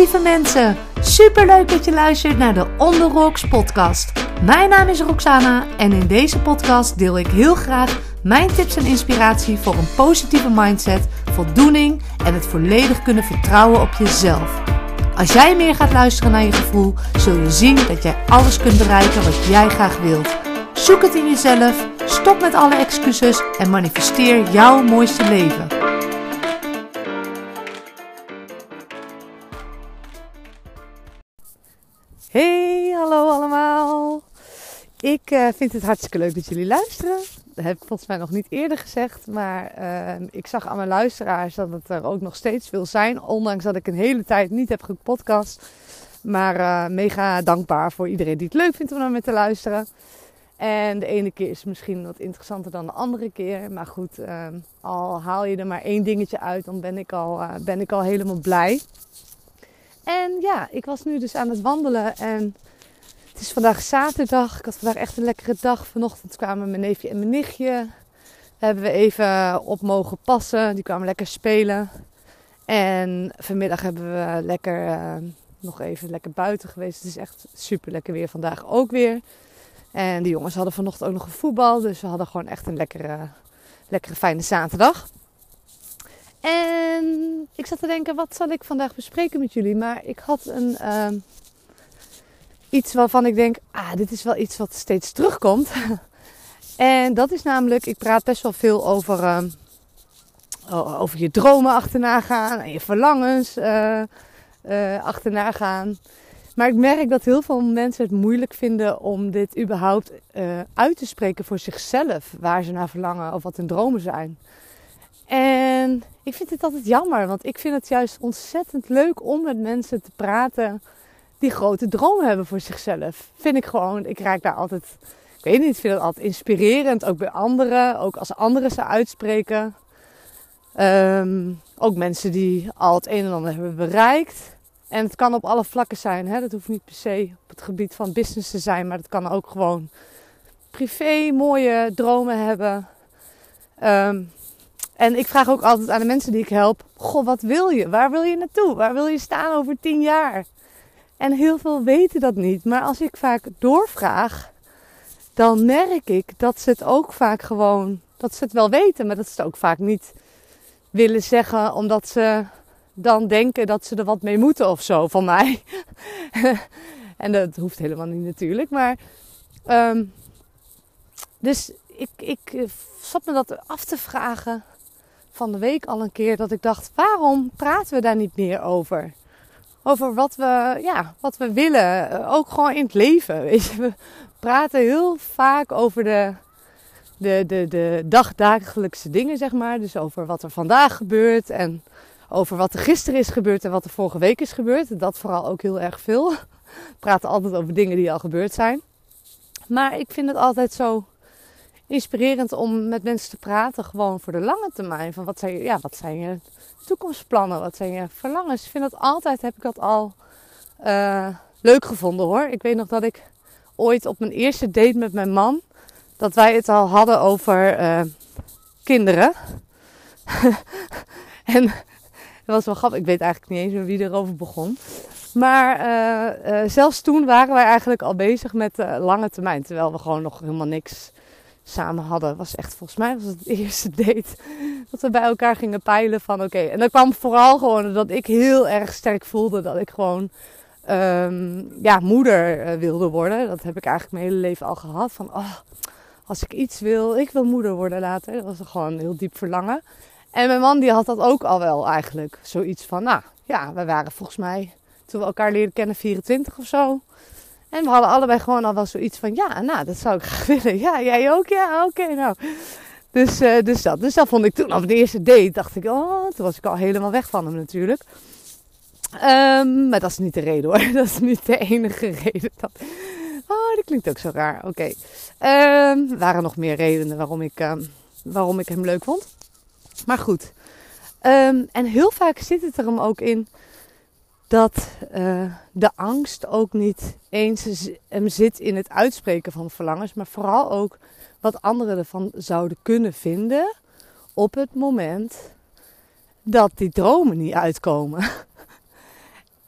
Lieve mensen. Superleuk dat je luistert naar de On Rocks podcast. Mijn naam is Roxana en in deze podcast deel ik heel graag mijn tips en inspiratie voor een positieve mindset, voldoening en het volledig kunnen vertrouwen op jezelf. Als jij meer gaat luisteren naar je gevoel, zul je zien dat jij alles kunt bereiken wat jij graag wilt. Zoek het in jezelf, stop met alle excuses en manifesteer jouw mooiste leven. Ik uh, vind het hartstikke leuk dat jullie luisteren. Dat heb ik volgens mij nog niet eerder gezegd. Maar uh, ik zag aan mijn luisteraars dat het er ook nog steeds veel zijn. Ondanks dat ik een hele tijd niet heb gepodcast. Maar uh, mega dankbaar voor iedereen die het leuk vindt om naar me te luisteren. En de ene keer is misschien wat interessanter dan de andere keer. Maar goed, al haal je er maar één dingetje uit, dan ben ik al, ben ik al helemaal blij. En ja, ik was nu dus aan het wandelen en het is vandaag zaterdag. Ik had vandaag echt een lekkere dag. Vanochtend kwamen mijn neefje en mijn nichtje. Hebben we even op mogen passen. Die kwamen lekker spelen. En vanmiddag hebben we lekker uh, nog even lekker buiten geweest. Het is echt super lekker weer vandaag ook weer. En de jongens hadden vanochtend ook nog een voetbal. Dus we hadden gewoon echt een lekkere, lekkere fijne zaterdag. En ik zat te denken, wat zal ik vandaag bespreken met jullie? Maar ik had een, uh, iets waarvan ik denk, ah, dit is wel iets wat steeds terugkomt. en dat is namelijk, ik praat best wel veel over, uh, over je dromen achterna gaan en je verlangens uh, achterna gaan. Maar ik merk dat heel veel mensen het moeilijk vinden om dit überhaupt uit te spreken voor zichzelf. Waar ze naar verlangen of wat hun dromen zijn. En ik vind het altijd jammer, want ik vind het juist ontzettend leuk om met mensen te praten die grote dromen hebben voor zichzelf. Vind ik gewoon, ik raak daar altijd, ik weet niet, ik vind het altijd inspirerend, ook bij anderen, ook als anderen ze uitspreken. Um, ook mensen die al het een en ander hebben bereikt. En het kan op alle vlakken zijn. Hè? Dat hoeft niet per se op het gebied van business te zijn, maar het kan ook gewoon privé mooie dromen hebben. Um, en ik vraag ook altijd aan de mensen die ik help: Goh, wat wil je? Waar wil je naartoe? Waar wil je staan over tien jaar? En heel veel weten dat niet. Maar als ik vaak doorvraag, dan merk ik dat ze het ook vaak gewoon, dat ze het wel weten, maar dat ze het ook vaak niet willen zeggen, omdat ze dan denken dat ze er wat mee moeten of zo van mij. en dat hoeft helemaal niet natuurlijk. Maar um, dus ik, ik zat me dat af te vragen van de week al een keer dat ik dacht: waarom praten we daar niet meer over? Over wat we, ja, wat we willen, eh, ook gewoon in het leven. Weet je, we praten heel vaak over de, de, de, de dagdagelijkse dingen, zeg maar. Dus over wat er vandaag gebeurt en over wat er gisteren is gebeurd en wat er vorige week is gebeurd. Dat vooral ook heel erg veel. We praten altijd over dingen die al gebeurd zijn. Maar ik vind het altijd zo inspirerend om met mensen te praten, gewoon voor de lange termijn. Van wat zijn, ja, wat zijn je toekomstplannen? Wat zijn je verlangens? Ik vind dat altijd, heb ik dat al uh, leuk gevonden hoor. Ik weet nog dat ik ooit op mijn eerste date met mijn man, dat wij het al hadden over uh, kinderen. en dat was wel grappig. Ik weet eigenlijk niet eens meer wie erover begon. Maar uh, zelfs toen waren wij eigenlijk al bezig met lange termijn. Terwijl we gewoon nog helemaal niks samen hadden. Was echt, volgens mij was het eerste date. Dat we bij elkaar gingen peilen van oké. En dat kwam vooral gewoon dat ik heel erg sterk voelde dat ik gewoon um, ja, moeder uh, wilde worden. Dat heb ik eigenlijk mijn hele leven al gehad. Van oh, als ik iets wil, ik wil moeder worden later. Dat was gewoon een heel diep verlangen. En mijn man die had dat ook al wel eigenlijk. Zoiets van, nou ja, we waren volgens mij toen we elkaar leren kennen 24 of zo. En we hadden allebei gewoon al wel zoiets van, ja, nou, dat zou ik graag willen. Ja, jij ook? Ja, oké, nou. Dus, uh, dus dat. Dus dat vond ik toen op de eerste date. Dacht ik, oh, toen was ik al helemaal weg van hem natuurlijk. Um, maar dat is niet de reden hoor. Dat is niet de enige reden. Dat... Oh, dat klinkt ook zo raar. Oké. Er waren nog meer redenen waarom ik, um, waarom ik hem leuk vond. Maar goed. En heel vaak zit het er hem ook in dat uh, de angst ook niet eens hem zit in het uitspreken van verlangens, maar vooral ook wat anderen ervan zouden kunnen vinden op het moment dat die dromen niet uitkomen.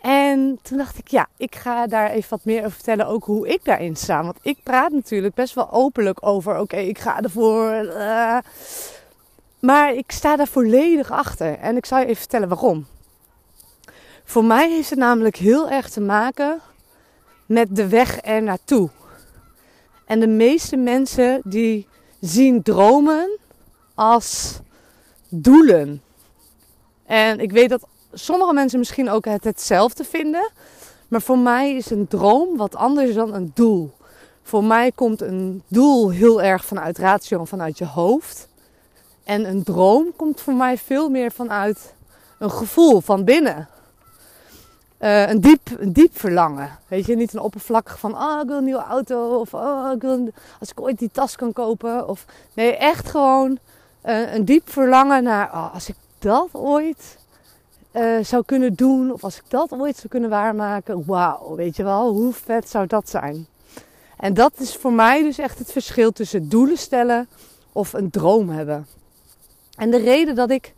En toen dacht ik, ja, ik ga daar even wat meer over vertellen, ook hoe ik daarin sta. Want ik praat natuurlijk best wel openlijk over, oké, ik ga ervoor. Uh, maar ik sta daar volledig achter. En ik zal je even vertellen waarom. Voor mij heeft het namelijk heel erg te maken met de weg er naartoe. En de meeste mensen die zien dromen als doelen. En ik weet dat sommige mensen misschien ook het hetzelfde vinden. Maar voor mij is een droom wat anders dan een doel. Voor mij komt een doel heel erg vanuit ratio, vanuit je hoofd. En een droom komt voor mij veel meer vanuit een gevoel van binnen. Uh, een, diep, een diep verlangen. Weet je, niet een oppervlakkig van, oh, ik wil een nieuwe auto. Of, oh, ik wil als ik ooit die tas kan kopen. Of, nee, echt gewoon uh, een diep verlangen naar, oh, als ik dat ooit uh, zou kunnen doen. Of als ik dat ooit zou kunnen waarmaken. Wauw, weet je wel, hoe vet zou dat zijn? En dat is voor mij dus echt het verschil tussen doelen stellen of een droom hebben. En de reden dat ik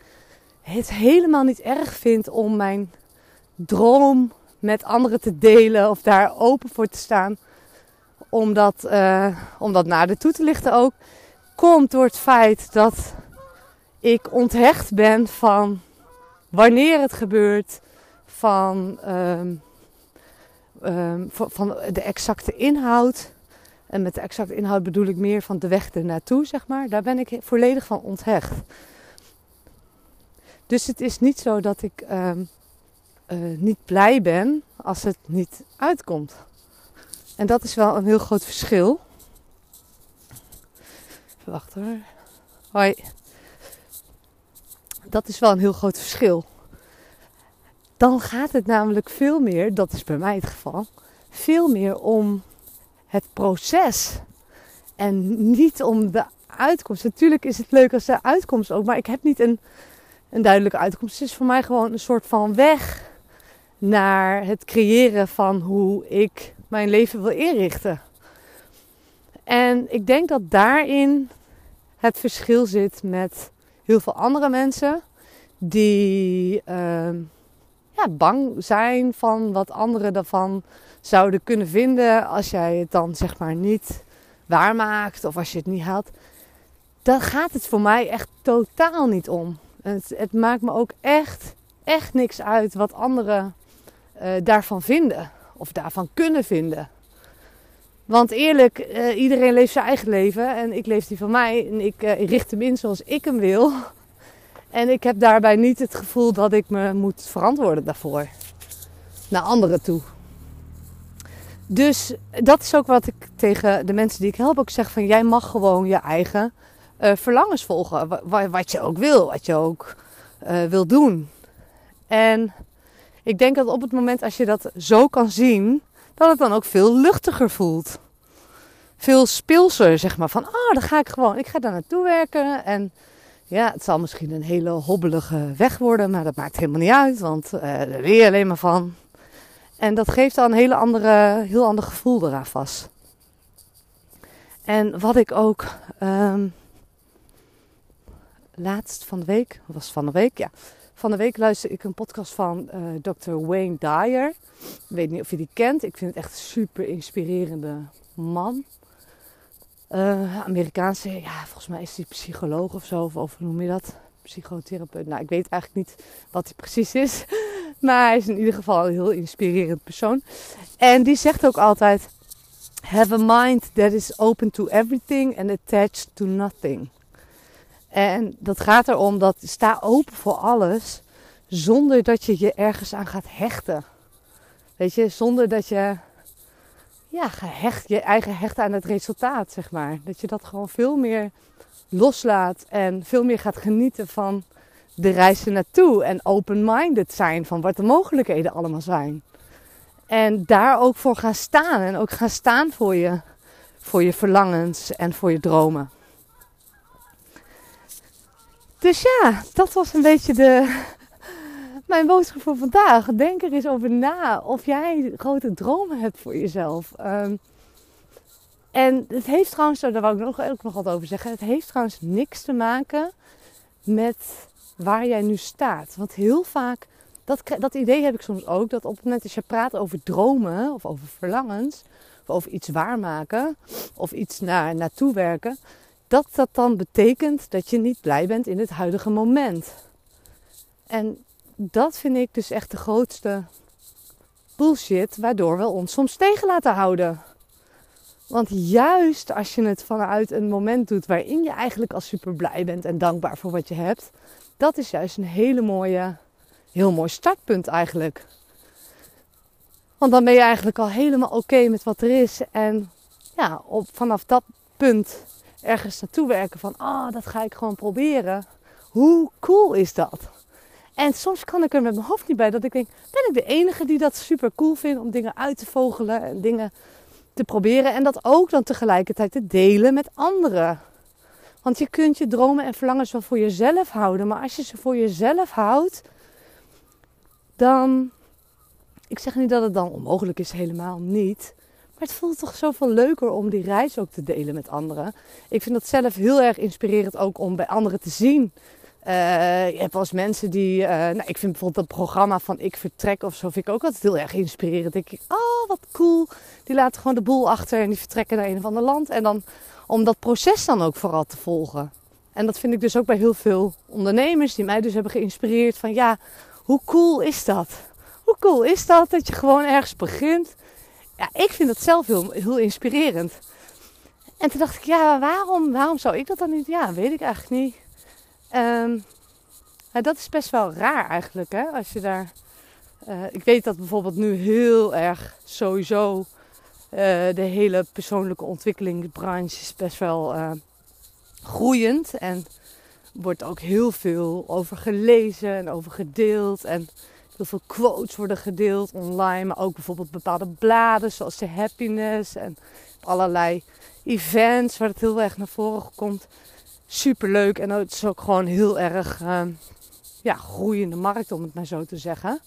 het helemaal niet erg vind om mijn droom met anderen te delen of daar open voor te staan, om dat, uh, om dat naar de toe te lichten ook, komt door het feit dat ik onthecht ben van wanneer het gebeurt, van, um, um, van de exacte inhoud. En met de exacte inhoud bedoel ik meer van de weg ernaartoe, zeg maar. Daar ben ik volledig van onthecht. Dus het is niet zo dat ik um, uh, niet blij ben als het niet uitkomt. En dat is wel een heel groot verschil. Even wachten hoor. Hoi. Dat is wel een heel groot verschil. Dan gaat het namelijk veel meer, dat is bij mij het geval, veel meer om het proces. En niet om de uitkomst. Natuurlijk is het leuk als de uitkomst ook, maar ik heb niet een, een duidelijke uitkomst. Het is voor mij gewoon een soort van weg naar het creëren van hoe ik mijn leven wil inrichten. En ik denk dat daarin het verschil zit met heel veel andere mensen die uh, ja, bang zijn van wat anderen daarvan zouden kunnen vinden als jij het dan zeg maar niet waarmaakt of als je het niet haalt. Dan gaat het voor mij echt totaal niet om. Het, het maakt me ook echt, echt niks uit wat anderen uh, daarvan vinden of daarvan kunnen vinden. Want eerlijk, uh, iedereen leeft zijn eigen leven en ik leef die van mij en ik uh, richt hem in zoals ik hem wil. En ik heb daarbij niet het gevoel dat ik me moet verantwoorden daarvoor. Naar anderen toe. Dus dat is ook wat ik tegen de mensen die ik help ook zeg: van jij mag gewoon je eigen verlangens volgen. Wat je ook wil, wat je ook wil doen. En ik denk dat op het moment als je dat zo kan zien, dat het dan ook veel luchtiger voelt. Veel speelser, zeg maar. Van, oh, dan ga ik gewoon, ik ga daar naartoe werken. En ja, het zal misschien een hele hobbelige weg worden, maar dat maakt helemaal niet uit, want uh, daar leer je alleen maar van. En dat geeft dan een hele andere, heel ander gevoel eraan vast. En wat ik ook um, laatst van de week, was van de week, ja. Van de week luisterde ik een podcast van uh, Dr. Wayne Dyer. Ik weet niet of je die kent. Ik vind het echt een super inspirerende man. Uh, Amerikaanse, ja, volgens mij is hij psycholoog of zo, of, of hoe noem je dat? Psychotherapeut. Nou, ik weet eigenlijk niet wat hij precies is. Maar hij is in ieder geval een heel inspirerend persoon. En die zegt ook altijd: Have a mind that is open to everything and attached to nothing. En dat gaat erom dat sta open voor alles zonder dat je je ergens aan gaat hechten. Weet je, zonder dat je ja, gehecht, je eigen hecht aan het resultaat, zeg maar. Dat je dat gewoon veel meer loslaat en veel meer gaat genieten van de reis naartoe. En open-minded zijn van wat de mogelijkheden allemaal zijn. En daar ook voor gaan staan. En ook gaan staan voor je, voor je verlangens en voor je dromen. Dus ja, dat was een beetje de, mijn boodschap voor vandaag. Denk er eens over na of jij grote dromen hebt voor jezelf. Um, en het heeft trouwens, daar wou ik nog, ook nog wat over zeggen. Het heeft trouwens niks te maken met waar jij nu staat. Want heel vaak dat, dat idee heb ik soms ook. Dat op het moment dat je praat over dromen of over verlangens. Of over iets waarmaken. Of iets naar, naartoe werken. Dat dat dan betekent dat je niet blij bent in het huidige moment. En dat vind ik dus echt de grootste bullshit. Waardoor we ons soms tegen laten houden. Want juist als je het vanuit een moment doet waarin je eigenlijk al super blij bent en dankbaar voor wat je hebt, dat is juist een hele mooie, heel mooi startpunt eigenlijk. Want dan ben je eigenlijk al helemaal oké met wat er is. En ja, op, vanaf dat punt ergens naartoe werken van, ah, oh, dat ga ik gewoon proberen. Hoe cool is dat? En soms kan ik er met mijn hoofd niet bij dat ik denk, ben ik de enige die dat super cool vindt om dingen uit te vogelen en dingen te proberen en dat ook dan tegelijkertijd te delen met anderen. Want je kunt je dromen en verlangens wel voor jezelf houden, maar als je ze voor jezelf houdt, dan. Ik zeg niet dat het dan onmogelijk is, helemaal niet. Het voelt toch zoveel leuker om die reis ook te delen met anderen. Ik vind dat zelf heel erg inspirerend ook om bij anderen te zien uh, je hebt eens mensen die. Uh, nou, ik vind bijvoorbeeld dat programma van Ik Vertrek of zo. Vind ik ook altijd heel erg inspirerend. denk ik, oh wat cool. Die laten gewoon de boel achter en die vertrekken naar een of ander land. En dan om dat proces dan ook vooral te volgen. En dat vind ik dus ook bij heel veel ondernemers die mij dus hebben geïnspireerd. Van ja, hoe cool is dat? Hoe cool is dat dat je gewoon ergens begint? Ja, ik vind dat zelf heel, heel inspirerend. En toen dacht ik, ja, waarom, waarom zou ik dat dan niet? Ja, weet ik eigenlijk niet. Um, dat is best wel raar eigenlijk, hè? Als je daar. Uh, ik weet dat bijvoorbeeld nu heel erg sowieso uh, de hele persoonlijke ontwikkelingsbranche is best wel uh, groeiend. En wordt ook heel veel over gelezen en over gedeeld. En heel veel quotes worden gedeeld online. Maar ook bijvoorbeeld bepaalde bladen zoals de Happiness. En allerlei events waar het heel erg naar voren komt super leuk. En het is ook gewoon heel erg uh, ja, groeiende markt, om het maar zo te zeggen.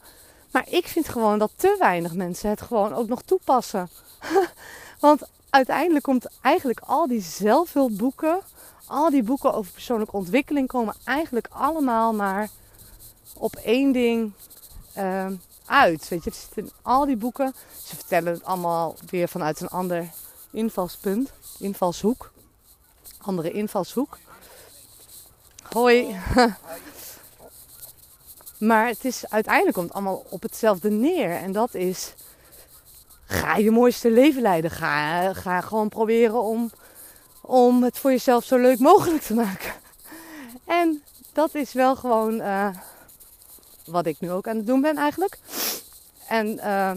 Maar ik vind gewoon dat te weinig mensen het gewoon ook nog toepassen. Want uiteindelijk komt eigenlijk al die zelfhulpboeken, al die boeken over persoonlijke ontwikkeling, komen eigenlijk allemaal maar op één ding uh, uit. Weet je, het zit in al die boeken. Ze vertellen het allemaal weer vanuit een ander invalspunt, invalshoek, andere invalshoek. Hoi. maar het is uiteindelijk komt allemaal op hetzelfde neer. En dat is. Ga je mooiste leven leiden. Ga, ga gewoon proberen om, om het voor jezelf zo leuk mogelijk te maken. En dat is wel gewoon uh, wat ik nu ook aan het doen ben eigenlijk. En uh,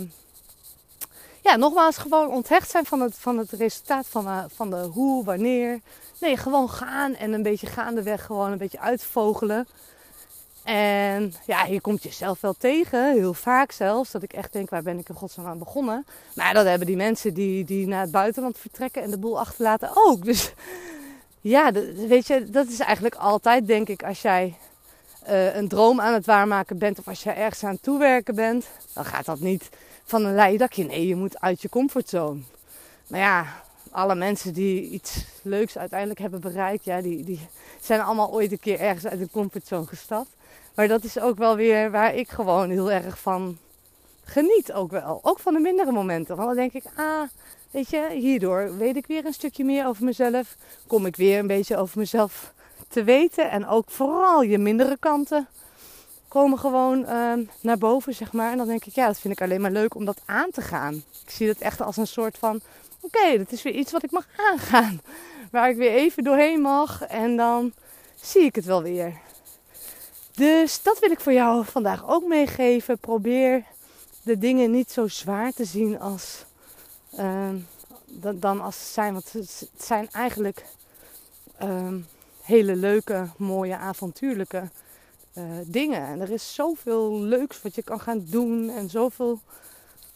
ja, nogmaals, gewoon onthecht zijn van het, van het resultaat van, uh, van de hoe, wanneer. Nee, gewoon gaan en een beetje gaandeweg gewoon een beetje uitvogelen. En ja, je komt jezelf wel tegen, heel vaak zelfs. Dat ik echt denk, waar ben ik in godsnaam aan begonnen? Maar dat hebben die mensen die, die naar het buitenland vertrekken en de boel achterlaten ook. Dus ja, weet je, dat is eigenlijk altijd, denk ik, als jij uh, een droom aan het waarmaken bent of als jij ergens aan het toewerken bent, dan gaat dat niet van een leien dakje. Nee, je moet uit je comfortzone. Maar ja, alle mensen die iets leuks uiteindelijk hebben bereikt, ja, die, die zijn allemaal ooit een keer ergens uit de comfortzone gestapt. Maar dat is ook wel weer waar ik gewoon heel erg van geniet ook wel. Ook van de mindere momenten. Want dan denk ik, ah, weet je, hierdoor weet ik weer een stukje meer over mezelf. Kom ik weer een beetje over mezelf te weten. En ook vooral je mindere kanten komen gewoon uh, naar boven, zeg maar. En dan denk ik, ja, dat vind ik alleen maar leuk om dat aan te gaan. Ik zie dat echt als een soort van oké, dat is weer iets wat ik mag aangaan. Waar ik weer even doorheen mag en dan zie ik het wel weer. Dus dat wil ik voor jou vandaag ook meegeven. Probeer de dingen niet zo zwaar te zien als, uh, dan als ze zijn. Want het zijn eigenlijk uh, hele leuke, mooie, avontuurlijke uh, dingen. En er is zoveel leuks wat je kan gaan doen. En zoveel,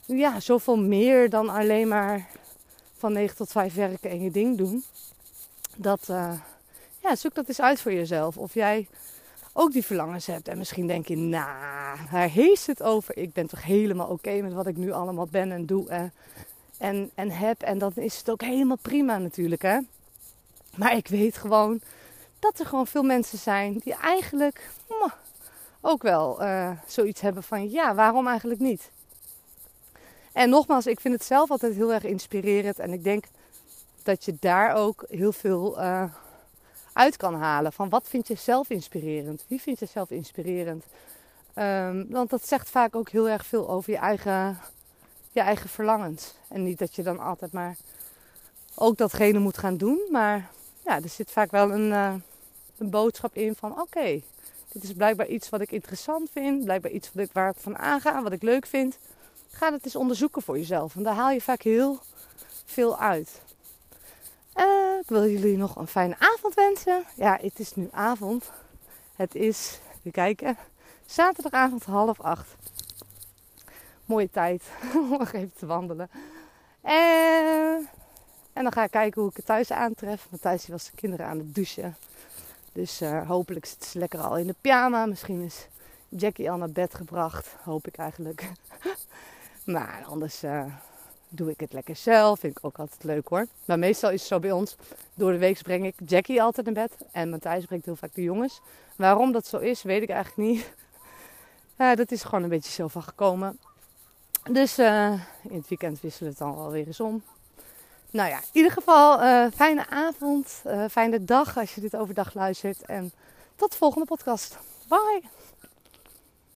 ja, zoveel meer dan alleen maar van 9 tot 5 werken en je ding doen. Dat, uh, ja, zoek dat eens uit voor jezelf. Of jij ook die verlangens hebt. En misschien denk je, nou, waar heeft het over? Ik ben toch helemaal oké met wat ik nu allemaal ben en doe en, en, en heb. En dan is het ook helemaal prima natuurlijk, hè. Maar ik weet gewoon dat er gewoon veel mensen zijn die eigenlijk ook wel uh, zoiets hebben van ja, waarom eigenlijk niet? En nogmaals, ik vind het zelf altijd heel erg inspirerend. En ik denk dat je daar ook heel veel uh, uit kan halen. Van wat vind je zelf inspirerend? Wie vind je zelf inspirerend? Um, want dat zegt vaak ook heel erg veel over je eigen, je eigen verlangens. En niet dat je dan altijd maar ook datgene moet gaan doen. Maar ja, er zit vaak wel een, uh, een boodschap in van oké, dit is blijkbaar iets wat ik interessant vind. Blijkbaar iets wat ik, waar ik van aanga, wat ik leuk vind. Ga het eens onderzoeken voor jezelf. En daar haal je vaak heel veel uit. Uh, ik wil jullie nog een fijne avond wensen. Ja, het is nu avond. Het is, even kijken, zaterdagavond half acht. Mooie tijd om nog even te wandelen. En, en dan ga ik kijken hoe ik het thuis aantref. Want thuis was de kinderen aan het douchen. Dus uh, hopelijk zit ze lekker al in de pyjama. Misschien is Jackie al naar bed gebracht. Hoop ik eigenlijk. maar anders uh, doe ik het lekker zelf. Vind ik ook altijd leuk hoor. Maar meestal is het zo bij ons. Door de week breng ik Jackie altijd naar bed. En Matthijs brengt heel vaak de jongens. Waarom dat zo is, weet ik eigenlijk niet. Uh, dat is gewoon een beetje zo van gekomen. Dus in het weekend wisselen we het dan alweer eens om. Nou ja, in ieder geval uh, fijne avond, fijne dag als je dit overdag luistert. En tot de volgende podcast. Bye!